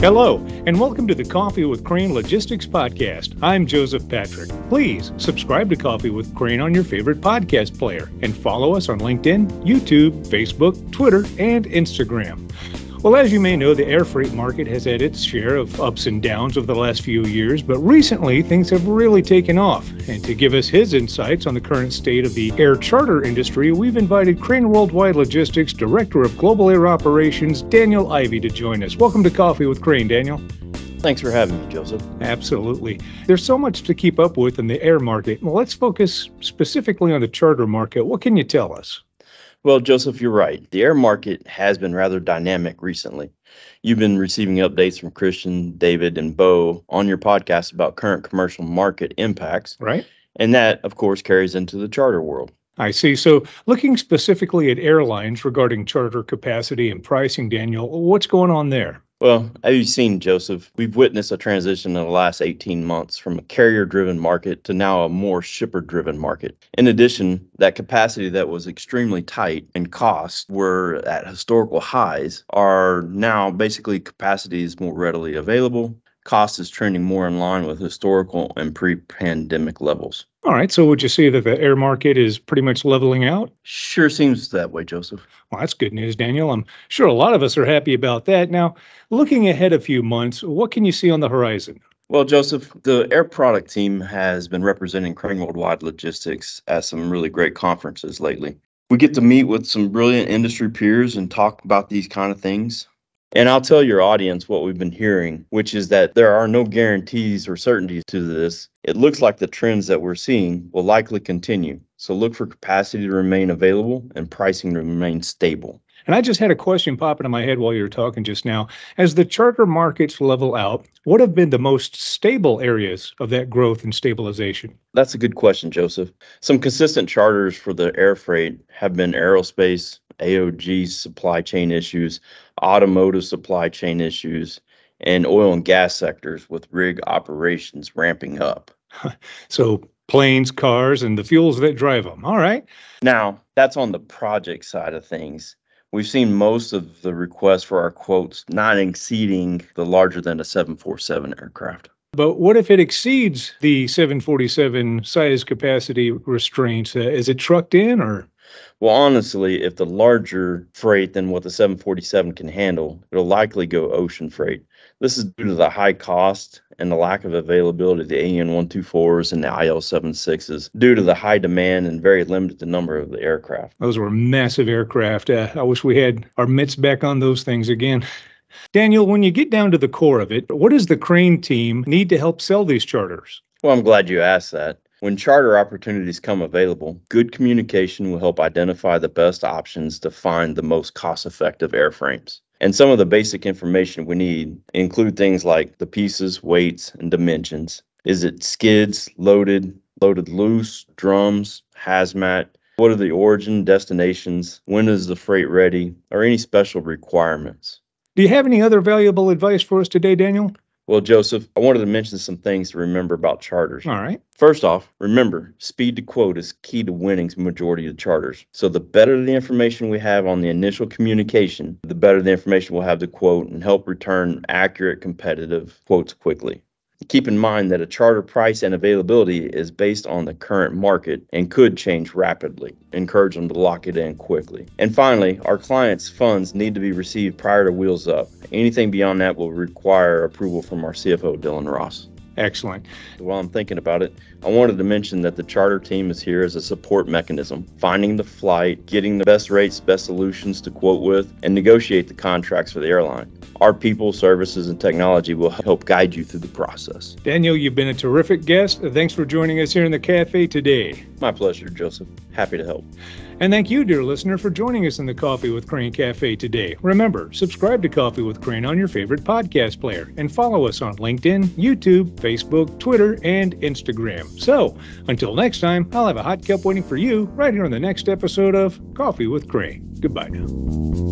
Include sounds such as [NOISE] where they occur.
Hello, and welcome to the Coffee with Crane Logistics Podcast. I'm Joseph Patrick. Please subscribe to Coffee with Crane on your favorite podcast player and follow us on LinkedIn, YouTube, Facebook, Twitter, and Instagram. Well, as you may know, the air freight market has had its share of ups and downs over the last few years, but recently things have really taken off. And to give us his insights on the current state of the air charter industry, we've invited Crane Worldwide Logistics Director of Global Air Operations, Daniel Ivy, to join us. Welcome to Coffee with Crane, Daniel. Thanks for having me, Joseph. Absolutely. There's so much to keep up with in the air market. Well, let's focus specifically on the charter market. What can you tell us? Well, Joseph, you're right. The air market has been rather dynamic recently. You've been receiving updates from Christian, David, and Bo on your podcast about current commercial market impacts. Right. And that, of course, carries into the charter world. I see. So, looking specifically at airlines regarding charter capacity and pricing, Daniel, what's going on there? Well, as you've seen, Joseph, we've witnessed a transition in the last 18 months from a carrier driven market to now a more shipper driven market. In addition, that capacity that was extremely tight and costs were at historical highs are now basically capacities more readily available. Cost is trending more in line with historical and pre pandemic levels. All right. So would you say that the air market is pretty much leveling out? Sure seems that way, Joseph. Well, that's good news, Daniel. I'm sure a lot of us are happy about that. Now, looking ahead a few months, what can you see on the horizon? Well, Joseph, the air product team has been representing Crane Worldwide Logistics at some really great conferences lately. We get to meet with some brilliant industry peers and talk about these kind of things. And I'll tell your audience what we've been hearing, which is that there are no guarantees or certainties to this. It looks like the trends that we're seeing will likely continue. So look for capacity to remain available and pricing to remain stable. And I just had a question pop into my head while you were talking just now. As the charter markets level out, what have been the most stable areas of that growth and stabilization? That's a good question, Joseph. Some consistent charters for the air freight have been aerospace, AOG supply chain issues, automotive supply chain issues, and oil and gas sectors with rig operations ramping up. [LAUGHS] so planes, cars, and the fuels that drive them. All right. Now, that's on the project side of things. We've seen most of the requests for our quotes not exceeding the larger than a 747 aircraft. But what if it exceeds the 747 size capacity restraints? Uh, is it trucked in or? Well, honestly, if the larger freight than what the 747 can handle, it'll likely go ocean freight. This is due to the high cost and the lack of availability of the AN 124s and the IL 76s due to the high demand and very limited number of the aircraft. Those were massive aircraft. Uh, I wish we had our mitts back on those things again. [LAUGHS] Daniel, when you get down to the core of it, what does the Crane team need to help sell these charters? Well, I'm glad you asked that. When charter opportunities come available, good communication will help identify the best options to find the most cost effective airframes. And some of the basic information we need include things like the pieces, weights, and dimensions. Is it skids, loaded, loaded loose, drums, hazmat? What are the origin, destinations? When is the freight ready? Or any special requirements? Do you have any other valuable advice for us today, Daniel? Well, Joseph, I wanted to mention some things to remember about charters. All right. First off, remember, speed to quote is key to winning majority of charters. So the better the information we have on the initial communication, the better the information we'll have to quote and help return accurate, competitive quotes quickly. Keep in mind that a charter price and availability is based on the current market and could change rapidly. Encourage them to lock it in quickly. And finally, our clients' funds need to be received prior to wheels up. Anything beyond that will require approval from our CFO, Dylan Ross. Excellent. While I'm thinking about it, I wanted to mention that the charter team is here as a support mechanism, finding the flight, getting the best rates, best solutions to quote with, and negotiate the contracts for the airline. Our people, services, and technology will help guide you through the process. Daniel, you've been a terrific guest. Thanks for joining us here in the cafe today. My pleasure, Joseph. Happy to help. And thank you, dear listener, for joining us in the Coffee with Crane Cafe today. Remember, subscribe to Coffee with Crane on your favorite podcast player and follow us on LinkedIn, YouTube, Facebook, Twitter, and Instagram. So, until next time, I'll have a hot cup waiting for you right here on the next episode of Coffee with Crane. Goodbye now.